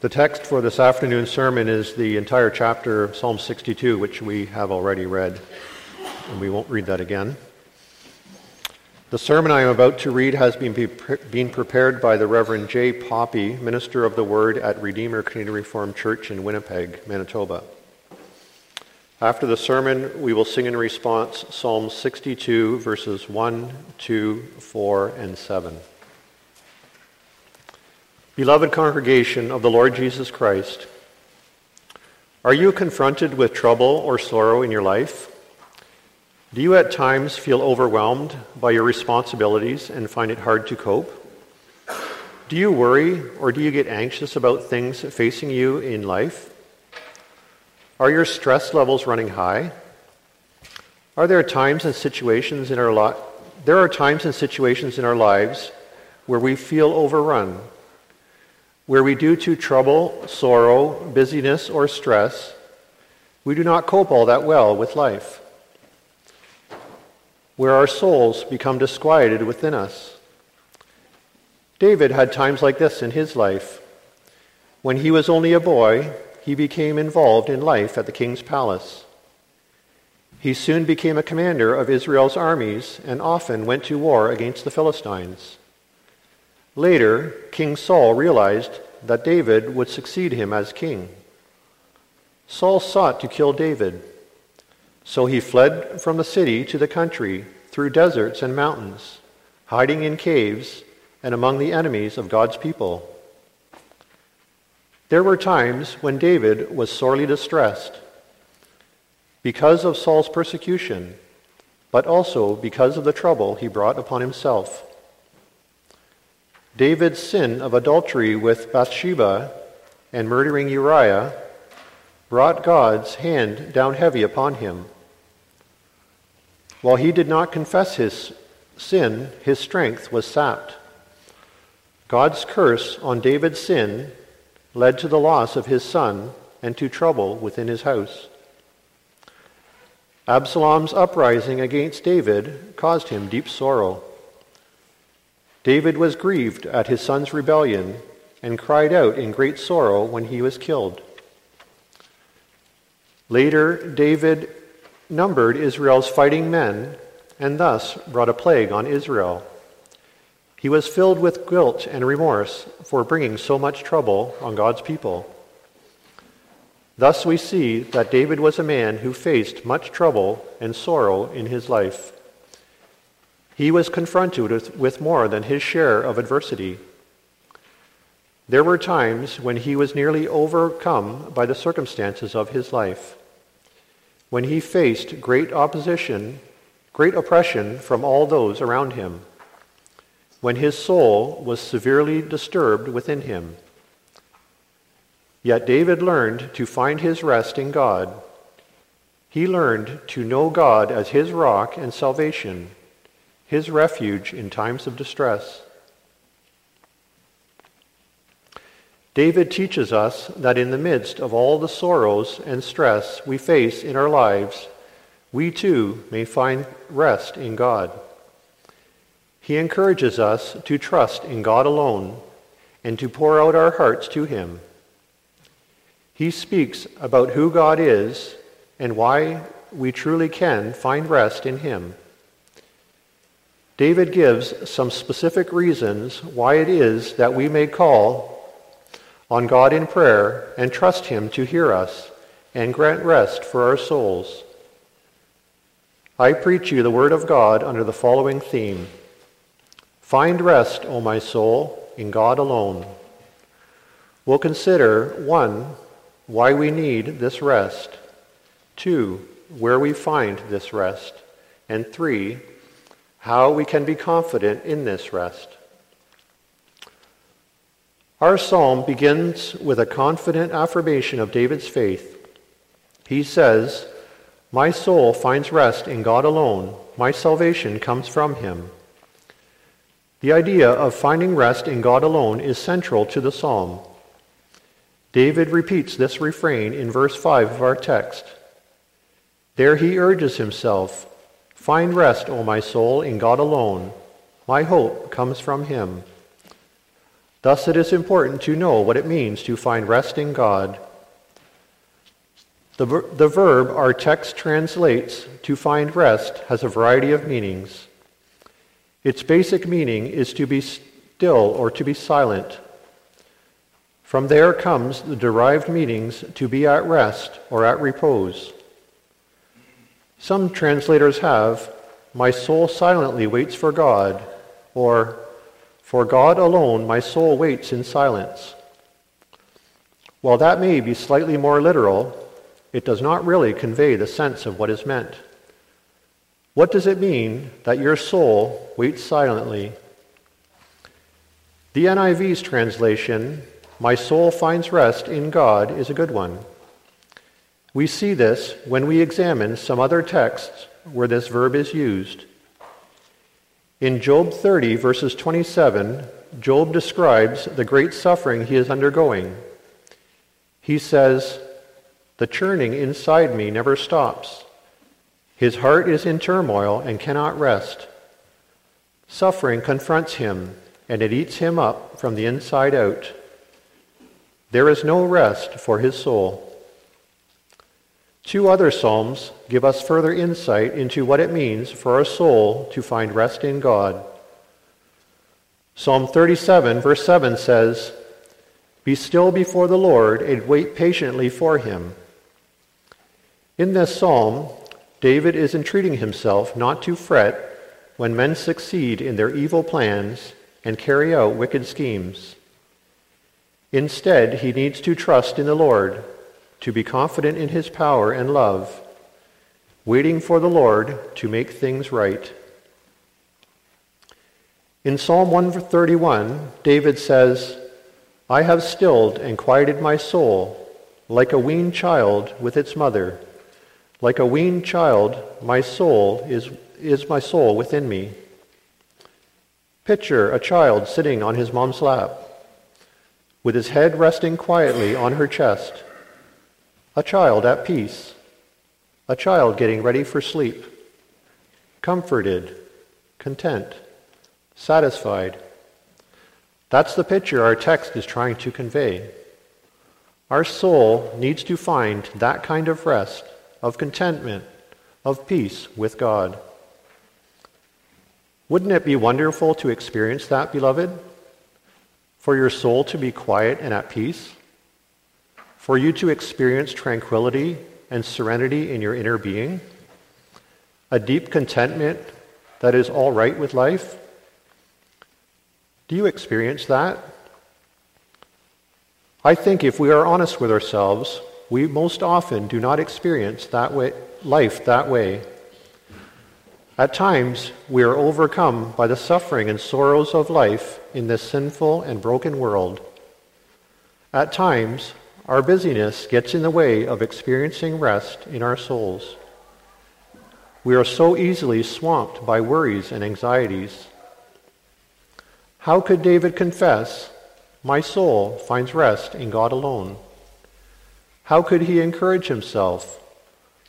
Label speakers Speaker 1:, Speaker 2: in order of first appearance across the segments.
Speaker 1: The text for this afternoon's sermon is the entire chapter of Psalm 62, which we have already read, and we won't read that again. The sermon I am about to read has been being prepared by the Reverend J. Poppy, minister of the Word at Redeemer Canadian Reformed Church in Winnipeg, Manitoba. After the sermon, we will sing in response Psalm 62, verses 1, 2, 4, and 7. Beloved congregation of the Lord Jesus Christ, are you confronted with trouble or sorrow in your life? Do you at times feel overwhelmed by your responsibilities and find it hard to cope? Do you worry or do you get anxious about things facing you in life? Are your stress levels running high? Are there times and situations in our li- there are times and situations in our lives where we feel overrun where we, due to trouble, sorrow, busyness, or stress, we do not cope all that well with life. Where our souls become disquieted within us. David had times like this in his life. When he was only a boy, he became involved in life at the king's palace. He soon became a commander of Israel's armies and often went to war against the Philistines. Later, King Saul realized that David would succeed him as king. Saul sought to kill David, so he fled from the city to the country through deserts and mountains, hiding in caves and among the enemies of God's people. There were times when David was sorely distressed because of Saul's persecution, but also because of the trouble he brought upon himself. David's sin of adultery with Bathsheba and murdering Uriah brought God's hand down heavy upon him. While he did not confess his sin, his strength was sapped. God's curse on David's sin led to the loss of his son and to trouble within his house. Absalom's uprising against David caused him deep sorrow. David was grieved at his son's rebellion and cried out in great sorrow when he was killed. Later, David numbered Israel's fighting men and thus brought a plague on Israel. He was filled with guilt and remorse for bringing so much trouble on God's people. Thus, we see that David was a man who faced much trouble and sorrow in his life. He was confronted with, with more than his share of adversity. There were times when he was nearly overcome by the circumstances of his life, when he faced great opposition, great oppression from all those around him, when his soul was severely disturbed within him. Yet David learned to find his rest in God. He learned to know God as his rock and salvation his refuge in times of distress. David teaches us that in the midst of all the sorrows and stress we face in our lives, we too may find rest in God. He encourages us to trust in God alone and to pour out our hearts to Him. He speaks about who God is and why we truly can find rest in Him. David gives some specific reasons why it is that we may call on God in prayer and trust Him to hear us and grant rest for our souls. I preach you the Word of God under the following theme Find rest, O my soul, in God alone. We'll consider 1. Why we need this rest, 2. Where we find this rest, and 3 how we can be confident in this rest. Our psalm begins with a confident affirmation of David's faith. He says, My soul finds rest in God alone. My salvation comes from him. The idea of finding rest in God alone is central to the psalm. David repeats this refrain in verse 5 of our text. There he urges himself, Find rest, O my soul, in God alone. My hope comes from him. Thus, it is important to know what it means to find rest in God. The, ver- the verb our text translates to find rest has a variety of meanings. Its basic meaning is to be still or to be silent. From there comes the derived meanings to be at rest or at repose. Some translators have, My soul silently waits for God, or For God alone my soul waits in silence. While that may be slightly more literal, it does not really convey the sense of what is meant. What does it mean that your soul waits silently? The NIV's translation, My soul finds rest in God, is a good one. We see this when we examine some other texts where this verb is used. In Job 30, verses 27, Job describes the great suffering he is undergoing. He says, The churning inside me never stops. His heart is in turmoil and cannot rest. Suffering confronts him, and it eats him up from the inside out. There is no rest for his soul. Two other Psalms give us further insight into what it means for our soul to find rest in God. Psalm 37, verse 7 says, Be still before the Lord and wait patiently for him. In this psalm, David is entreating himself not to fret when men succeed in their evil plans and carry out wicked schemes. Instead, he needs to trust in the Lord to be confident in his power and love, waiting for the Lord to make things right. In Psalm 131, David says, I have stilled and quieted my soul like a weaned child with its mother. Like a weaned child, my soul is, is my soul within me. Picture a child sitting on his mom's lap, with his head resting quietly on her chest a child at peace, a child getting ready for sleep, comforted, content, satisfied. That's the picture our text is trying to convey. Our soul needs to find that kind of rest, of contentment, of peace with God. Wouldn't it be wonderful to experience that, beloved? For your soul to be quiet and at peace? For you to experience tranquility and serenity in your inner being, a deep contentment that is all right with life? Do you experience that? I think if we are honest with ourselves, we most often do not experience that way, life that way. At times, we are overcome by the suffering and sorrows of life in this sinful and broken world. At times, our busyness gets in the way of experiencing rest in our souls. We are so easily swamped by worries and anxieties. How could David confess, My soul finds rest in God alone? How could he encourage himself,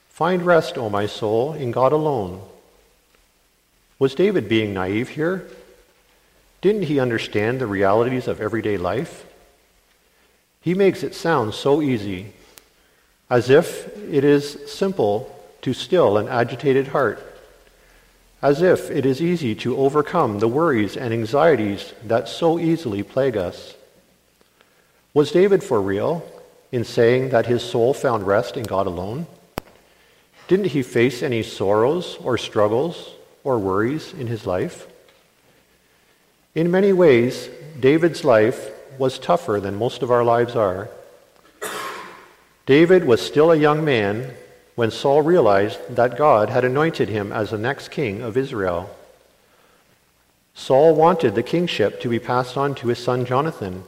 Speaker 1: Find rest, O my soul, in God alone? Was David being naive here? Didn't he understand the realities of everyday life? He makes it sound so easy, as if it is simple to still an agitated heart, as if it is easy to overcome the worries and anxieties that so easily plague us. Was David for real in saying that his soul found rest in God alone? Didn't he face any sorrows or struggles or worries in his life? In many ways, David's life was tougher than most of our lives are. David was still a young man when Saul realized that God had anointed him as the next king of Israel. Saul wanted the kingship to be passed on to his son Jonathan.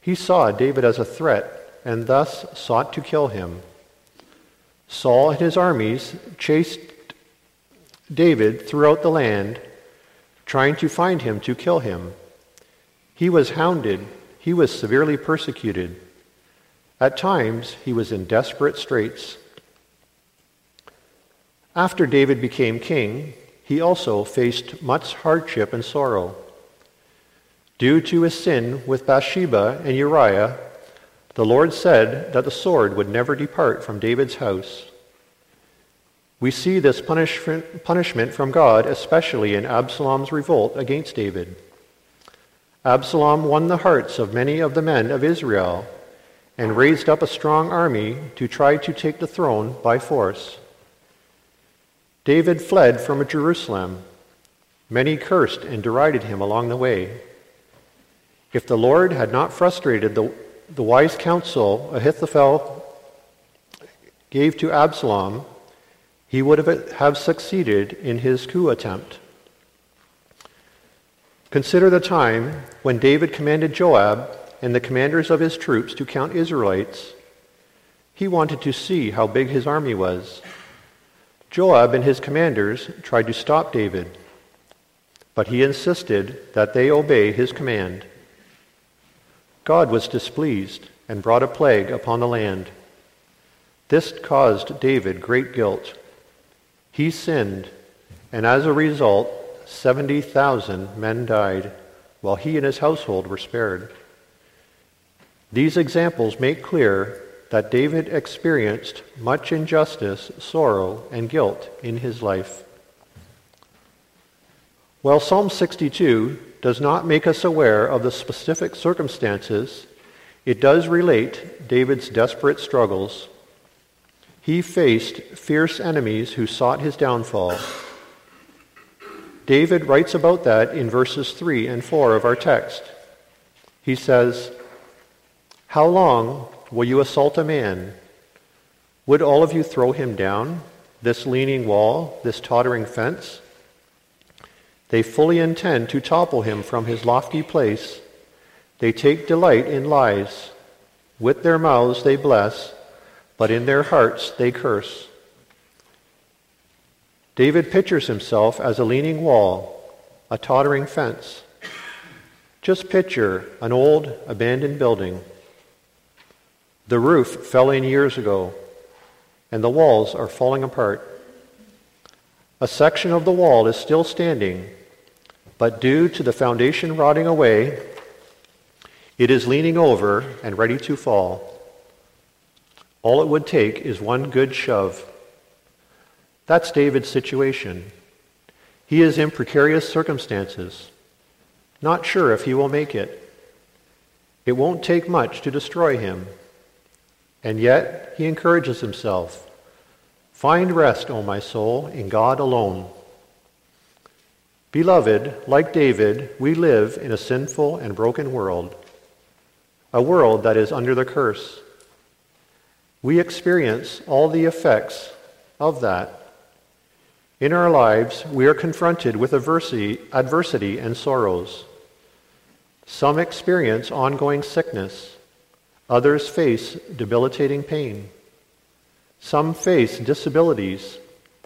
Speaker 1: He saw David as a threat and thus sought to kill him. Saul and his armies chased David throughout the land, trying to find him to kill him. He was hounded, he was severely persecuted. At times, he was in desperate straits. After David became king, he also faced much hardship and sorrow. Due to his sin with Bathsheba and Uriah, the Lord said that the sword would never depart from David's house. We see this punishment from God, especially in Absalom's revolt against David. Absalom won the hearts of many of the men of Israel and raised up a strong army to try to take the throne by force. David fled from Jerusalem. Many cursed and derided him along the way. If the Lord had not frustrated the the wise counsel Ahithophel gave to Absalom, he would have have succeeded in his coup attempt. Consider the time when David commanded Joab and the commanders of his troops to count Israelites. He wanted to see how big his army was. Joab and his commanders tried to stop David, but he insisted that they obey his command. God was displeased and brought a plague upon the land. This caused David great guilt. He sinned, and as a result, 70,000 men died, while he and his household were spared. These examples make clear that David experienced much injustice, sorrow, and guilt in his life. While Psalm 62 does not make us aware of the specific circumstances, it does relate David's desperate struggles. He faced fierce enemies who sought his downfall. David writes about that in verses 3 and 4 of our text. He says, How long will you assault a man? Would all of you throw him down, this leaning wall, this tottering fence? They fully intend to topple him from his lofty place. They take delight in lies. With their mouths they bless, but in their hearts they curse. David pictures himself as a leaning wall, a tottering fence. Just picture an old, abandoned building. The roof fell in years ago, and the walls are falling apart. A section of the wall is still standing, but due to the foundation rotting away, it is leaning over and ready to fall. All it would take is one good shove. That's David's situation. He is in precarious circumstances, not sure if he will make it. It won't take much to destroy him. And yet, he encourages himself Find rest, O my soul, in God alone. Beloved, like David, we live in a sinful and broken world, a world that is under the curse. We experience all the effects of that. In our lives, we are confronted with adversity, and sorrows. Some experience ongoing sickness. Others face debilitating pain. Some face disabilities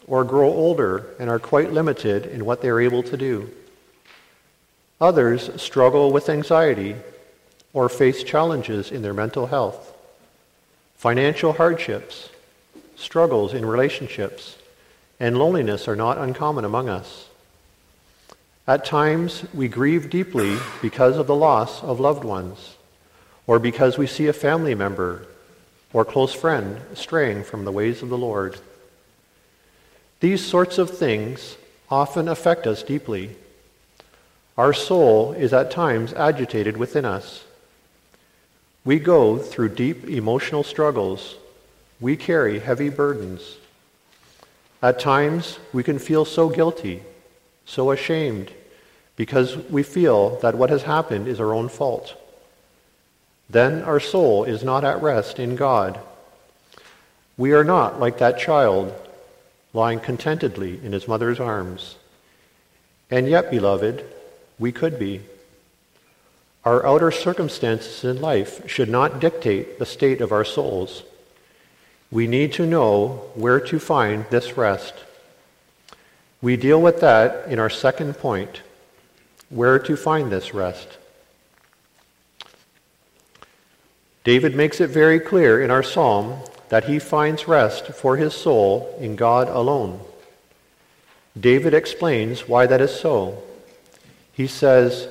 Speaker 1: or grow older and are quite limited in what they are able to do. Others struggle with anxiety or face challenges in their mental health, financial hardships, struggles in relationships, and loneliness are not uncommon among us. At times, we grieve deeply because of the loss of loved ones, or because we see a family member or close friend straying from the ways of the Lord. These sorts of things often affect us deeply. Our soul is at times agitated within us. We go through deep emotional struggles. We carry heavy burdens. At times, we can feel so guilty, so ashamed, because we feel that what has happened is our own fault. Then our soul is not at rest in God. We are not like that child lying contentedly in his mother's arms. And yet, beloved, we could be. Our outer circumstances in life should not dictate the state of our souls. We need to know where to find this rest. We deal with that in our second point where to find this rest. David makes it very clear in our psalm that he finds rest for his soul in God alone. David explains why that is so. He says,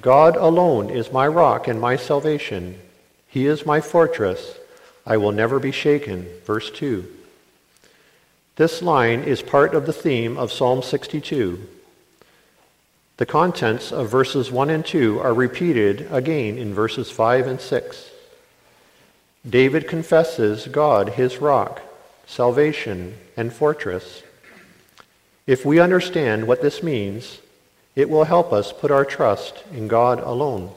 Speaker 1: God alone is my rock and my salvation. He is my fortress. I will never be shaken. Verse 2. This line is part of the theme of Psalm 62. The contents of verses 1 and 2 are repeated again in verses 5 and 6. David confesses God his rock, salvation, and fortress. If we understand what this means, it will help us put our trust in God alone.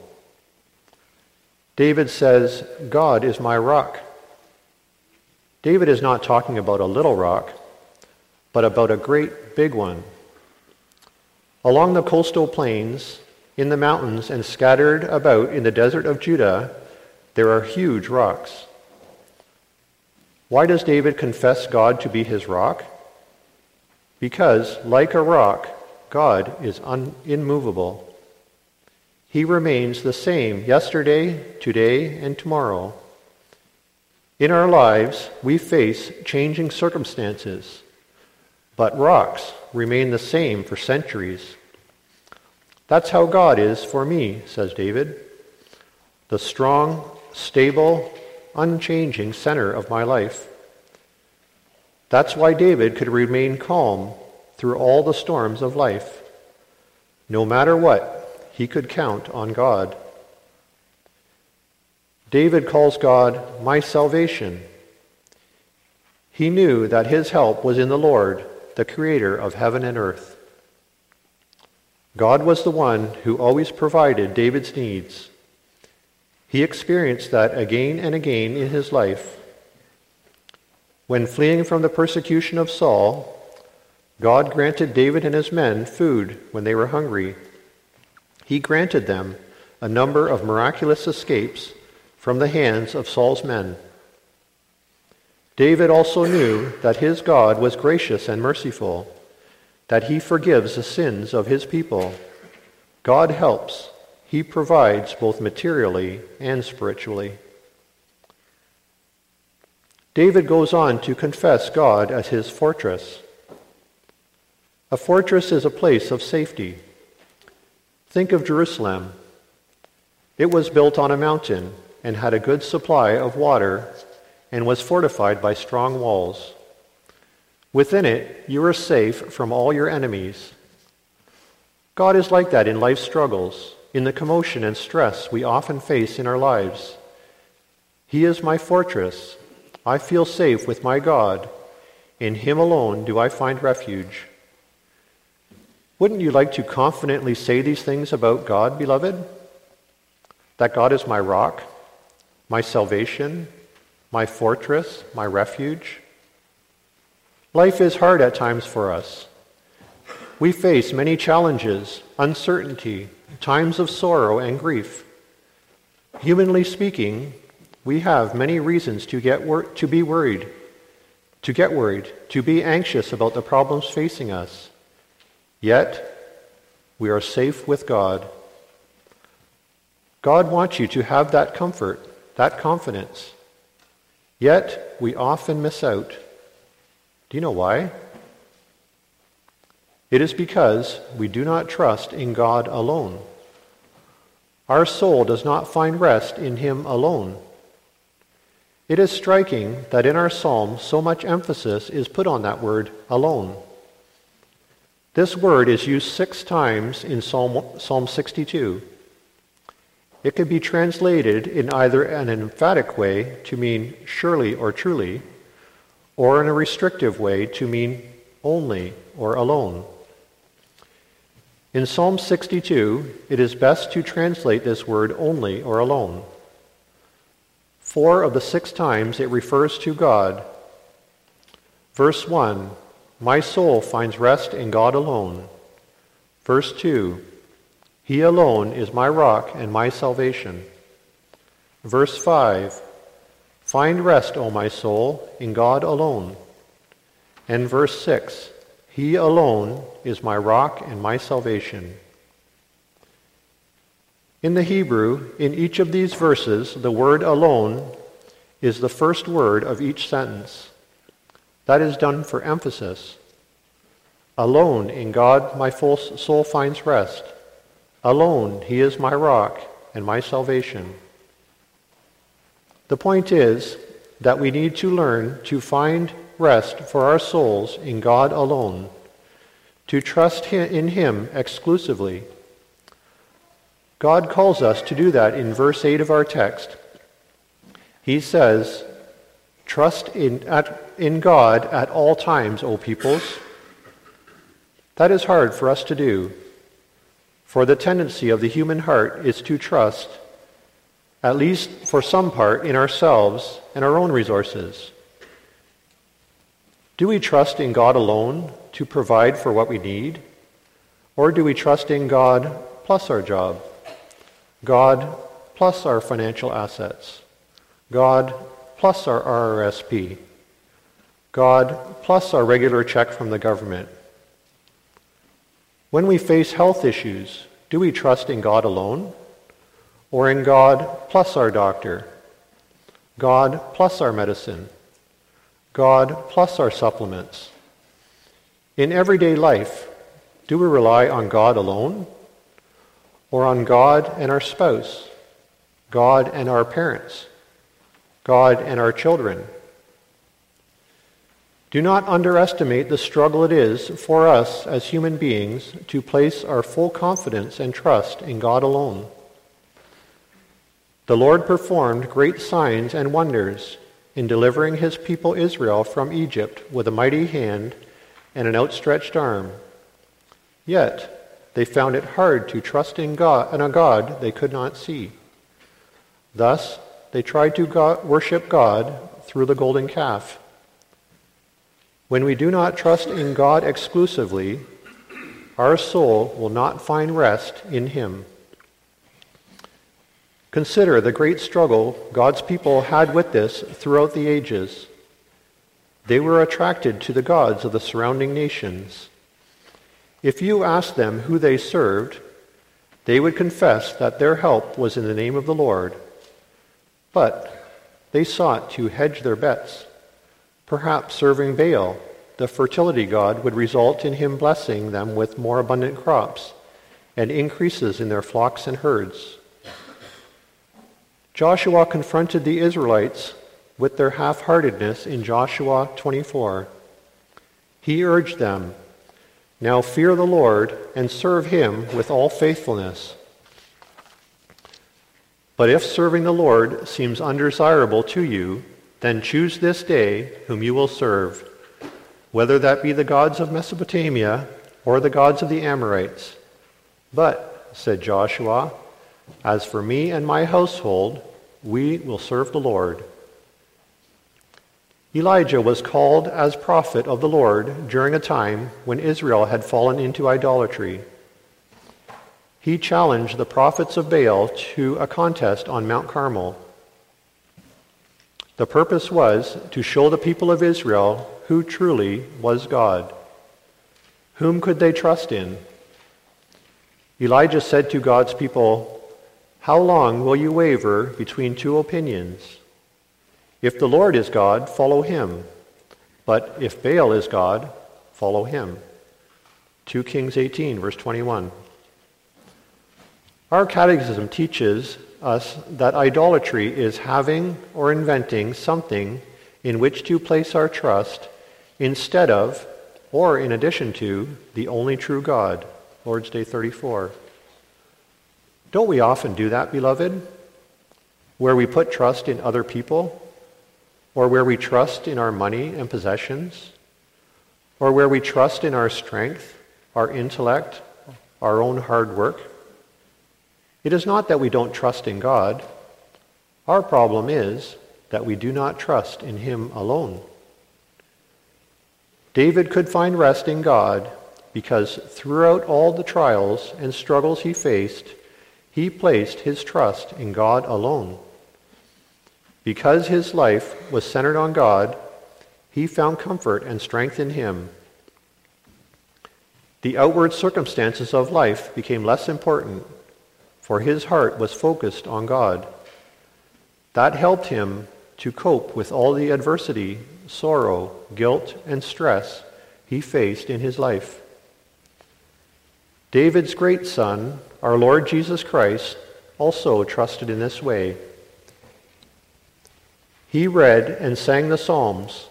Speaker 1: David says, God is my rock. David is not talking about a little rock, but about a great big one. Along the coastal plains, in the mountains, and scattered about in the desert of Judah, there are huge rocks. Why does David confess God to be his rock? Because, like a rock, God is un- immovable. He remains the same yesterday, today, and tomorrow. In our lives, we face changing circumstances. But rocks remain the same for centuries. That's how God is for me, says David. The strong, stable, unchanging center of my life. That's why David could remain calm through all the storms of life. No matter what, he could count on God. David calls God my salvation. He knew that his help was in the Lord the creator of heaven and earth. God was the one who always provided David's needs. He experienced that again and again in his life. When fleeing from the persecution of Saul, God granted David and his men food when they were hungry. He granted them a number of miraculous escapes from the hands of Saul's men. David also knew that his God was gracious and merciful, that he forgives the sins of his people. God helps. He provides both materially and spiritually. David goes on to confess God as his fortress. A fortress is a place of safety. Think of Jerusalem. It was built on a mountain and had a good supply of water and was fortified by strong walls. Within it, you are safe from all your enemies. God is like that in life's struggles, in the commotion and stress we often face in our lives. He is my fortress. I feel safe with my God. In Him alone do I find refuge. Wouldn't you like to confidently say these things about God, beloved? That God is my rock, my salvation, my fortress, my refuge. Life is hard at times for us. We face many challenges, uncertainty, times of sorrow and grief. Humanly speaking, we have many reasons to, get wor- to be worried, to get worried, to be anxious about the problems facing us. Yet, we are safe with God. God wants you to have that comfort, that confidence. Yet, we often miss out. Do you know why? It is because we do not trust in God alone. Our soul does not find rest in Him alone. It is striking that in our psalm so much emphasis is put on that word alone. This word is used six times in Psalm, Psalm 62. It can be translated in either an emphatic way to mean surely or truly, or in a restrictive way to mean only or alone. In Psalm 62, it is best to translate this word only or alone. Four of the six times it refers to God. Verse 1 My soul finds rest in God alone. Verse 2 he alone is my rock and my salvation. Verse 5 Find rest, O my soul, in God alone. And verse 6 He alone is my rock and my salvation. In the Hebrew, in each of these verses, the word alone is the first word of each sentence. That is done for emphasis. Alone in God my full soul finds rest. Alone, he is my rock and my salvation. The point is that we need to learn to find rest for our souls in God alone, to trust in him exclusively. God calls us to do that in verse 8 of our text. He says, Trust in, at, in God at all times, O peoples. That is hard for us to do, for the tendency of the human heart is to trust, at least for some part, in ourselves and our own resources. Do we trust in God alone to provide for what we need? Or do we trust in God plus our job? God plus our financial assets? God plus our RRSP? God plus our regular check from the government? When we face health issues, do we trust in God alone? Or in God plus our doctor? God plus our medicine? God plus our supplements? In everyday life, do we rely on God alone? Or on God and our spouse? God and our parents? God and our children? Do not underestimate the struggle it is for us as human beings to place our full confidence and trust in God alone. The Lord performed great signs and wonders in delivering his people Israel from Egypt with a mighty hand and an outstretched arm. Yet they found it hard to trust in God in a God they could not see. Thus they tried to God, worship God through the golden calf. When we do not trust in God exclusively, our soul will not find rest in Him. Consider the great struggle God's people had with this throughout the ages. They were attracted to the gods of the surrounding nations. If you asked them who they served, they would confess that their help was in the name of the Lord. But they sought to hedge their bets Perhaps serving Baal, the fertility god, would result in him blessing them with more abundant crops and increases in their flocks and herds. Joshua confronted the Israelites with their half heartedness in Joshua 24. He urged them, Now fear the Lord and serve him with all faithfulness. But if serving the Lord seems undesirable to you, then choose this day whom you will serve, whether that be the gods of Mesopotamia or the gods of the Amorites. But, said Joshua, as for me and my household, we will serve the Lord. Elijah was called as prophet of the Lord during a time when Israel had fallen into idolatry. He challenged the prophets of Baal to a contest on Mount Carmel. The purpose was to show the people of Israel who truly was God. Whom could they trust in? Elijah said to God's people, How long will you waver between two opinions? If the Lord is God, follow him. But if Baal is God, follow him. 2 Kings 18, verse 21. Our catechism teaches us that idolatry is having or inventing something in which to place our trust instead of or in addition to the only true God. Lord's Day 34. Don't we often do that, beloved? Where we put trust in other people, or where we trust in our money and possessions, or where we trust in our strength, our intellect, our own hard work. It is not that we don't trust in God. Our problem is that we do not trust in Him alone. David could find rest in God because throughout all the trials and struggles he faced, he placed his trust in God alone. Because his life was centered on God, he found comfort and strength in Him. The outward circumstances of life became less important for his heart was focused on God. That helped him to cope with all the adversity, sorrow, guilt, and stress he faced in his life. David's great son, our Lord Jesus Christ, also trusted in this way. He read and sang the Psalms.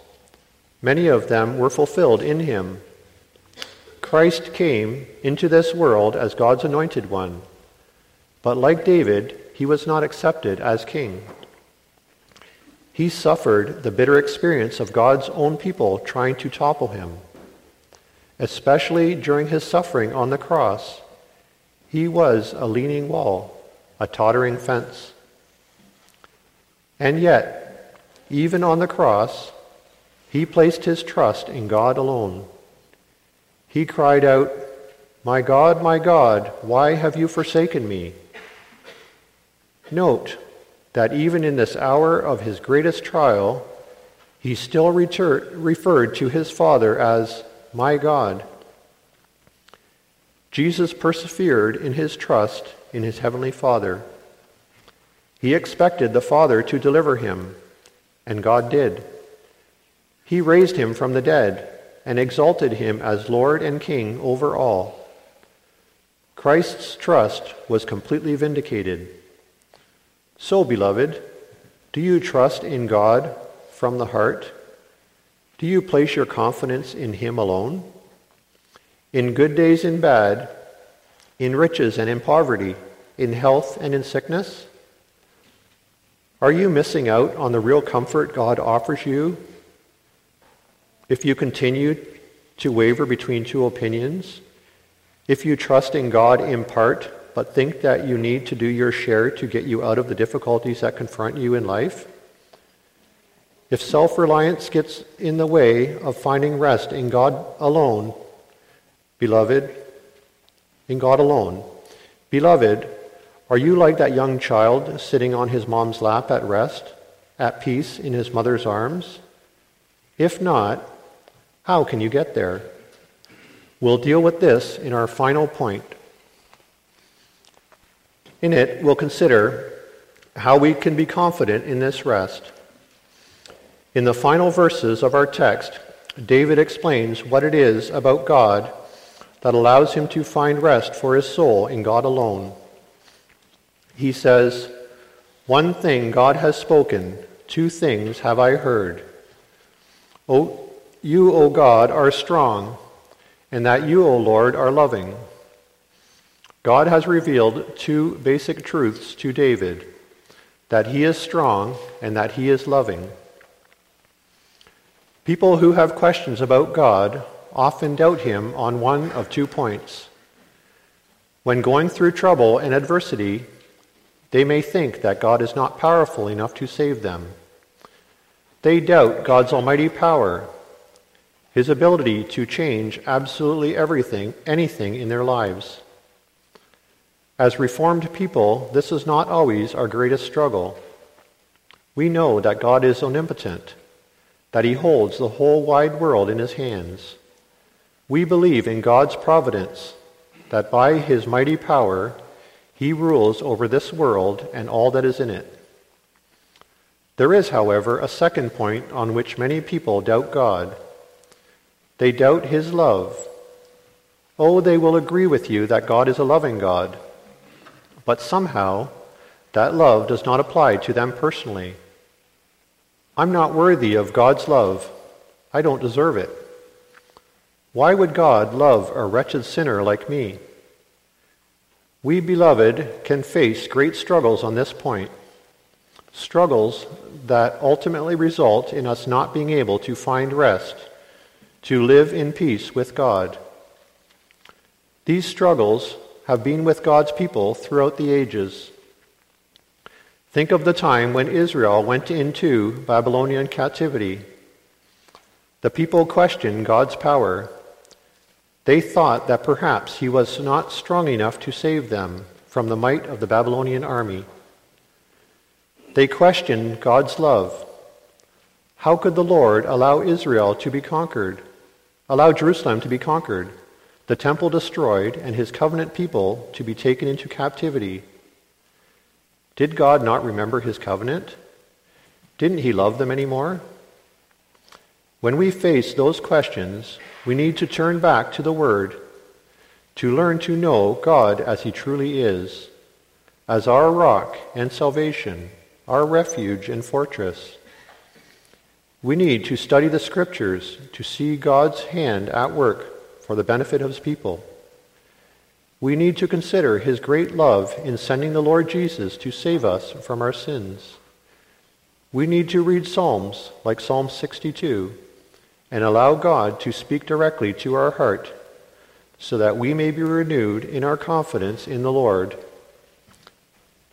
Speaker 1: Many of them were fulfilled in him. Christ came into this world as God's anointed one, but like David, he was not accepted as king. He suffered the bitter experience of God's own people trying to topple him. Especially during his suffering on the cross, he was a leaning wall, a tottering fence. And yet, even on the cross, he placed his trust in God alone. He cried out, My God, my God, why have you forsaken me? Note that even in this hour of his greatest trial, he still retur- referred to his Father as my God. Jesus persevered in his trust in his heavenly Father. He expected the Father to deliver him, and God did. He raised him from the dead and exalted him as Lord and King over all. Christ's trust was completely vindicated. So, beloved, do you trust in God from the heart? Do you place your confidence in Him alone? In good days and bad, in riches and in poverty, in health and in sickness? Are you missing out on the real comfort God offers you if you continue to waver between two opinions? If you trust in God in part but think that you need to do your share to get you out of the difficulties that confront you in life? If self reliance gets in the way of finding rest in God alone, beloved, in God alone, beloved, are you like that young child sitting on his mom's lap at rest, at peace in his mother's arms? If not, how can you get there? We'll deal with this in our final point. In it, we'll consider how we can be confident in this rest. In the final verses of our text, David explains what it is about God that allows him to find rest for his soul in God alone. He says, One thing God has spoken, two things have I heard. O, you, O God, are strong, and that you, O Lord, are loving God has revealed two basic truths to David that he is strong and that he is loving. People who have questions about God often doubt him on one of two points. When going through trouble and adversity, they may think that God is not powerful enough to save them. They doubt God's almighty power, his ability to change absolutely everything, anything in their lives. As Reformed people, this is not always our greatest struggle. We know that God is omnipotent, that He holds the whole wide world in His hands. We believe in God's providence, that by His mighty power, He rules over this world and all that is in it. There is, however, a second point on which many people doubt God. They doubt His love. Oh, they will agree with you that God is a loving God but somehow, that love does not apply to them personally. I'm not worthy of God's love. I don't deserve it. Why would God love a wretched sinner like me? We, beloved, can face great struggles on this point. Struggles that ultimately result in us not being able to find rest, to live in peace with God. These struggles have been with God's people throughout the ages. Think of the time when Israel went into Babylonian captivity. The people questioned God's power. They thought that perhaps he was not strong enough to save them from the might of the Babylonian army. They questioned God's love. How could the Lord allow Israel to be conquered, allow Jerusalem to be conquered? The temple destroyed, and his covenant people to be taken into captivity. Did God not remember his covenant? Didn't he love them anymore? When we face those questions, we need to turn back to the Word, to learn to know God as he truly is, as our rock and salvation, our refuge and fortress. We need to study the scriptures to see God's hand at work for the benefit of his people. We need to consider his great love in sending the Lord Jesus to save us from our sins. We need to read Psalms like Psalm 62 and allow God to speak directly to our heart so that we may be renewed in our confidence in the Lord.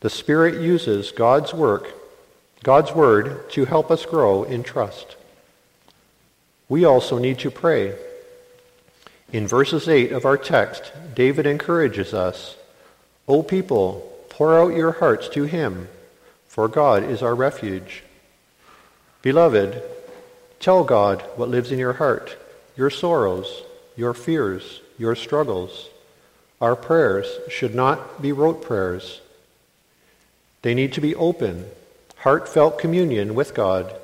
Speaker 1: The Spirit uses God's work, God's word, to help us grow in trust. We also need to pray. In verses 8 of our text, David encourages us, O people, pour out your hearts to him, for God is our refuge. Beloved, tell God what lives in your heart, your sorrows, your fears, your struggles. Our prayers should not be rote prayers. They need to be open, heartfelt communion with God.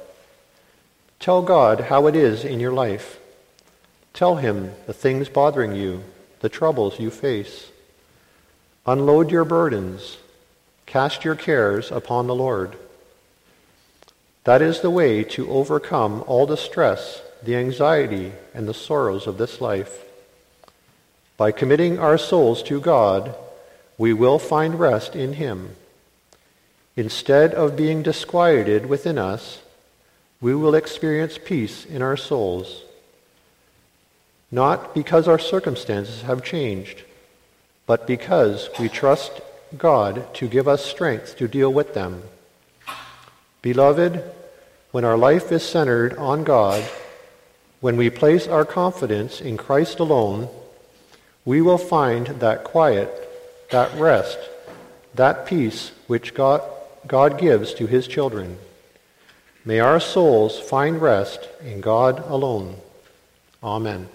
Speaker 1: Tell God how it is in your life. Tell him the things bothering you, the troubles you face. Unload your burdens. Cast your cares upon the Lord. That is the way to overcome all the stress, the anxiety, and the sorrows of this life. By committing our souls to God, we will find rest in Him. Instead of being disquieted within us, we will experience peace in our souls not because our circumstances have changed, but because we trust God to give us strength to deal with them. Beloved, when our life is centered on God, when we place our confidence in Christ alone, we will find that quiet, that rest, that peace which God, God gives to his children. May our souls find rest in God alone. Amen.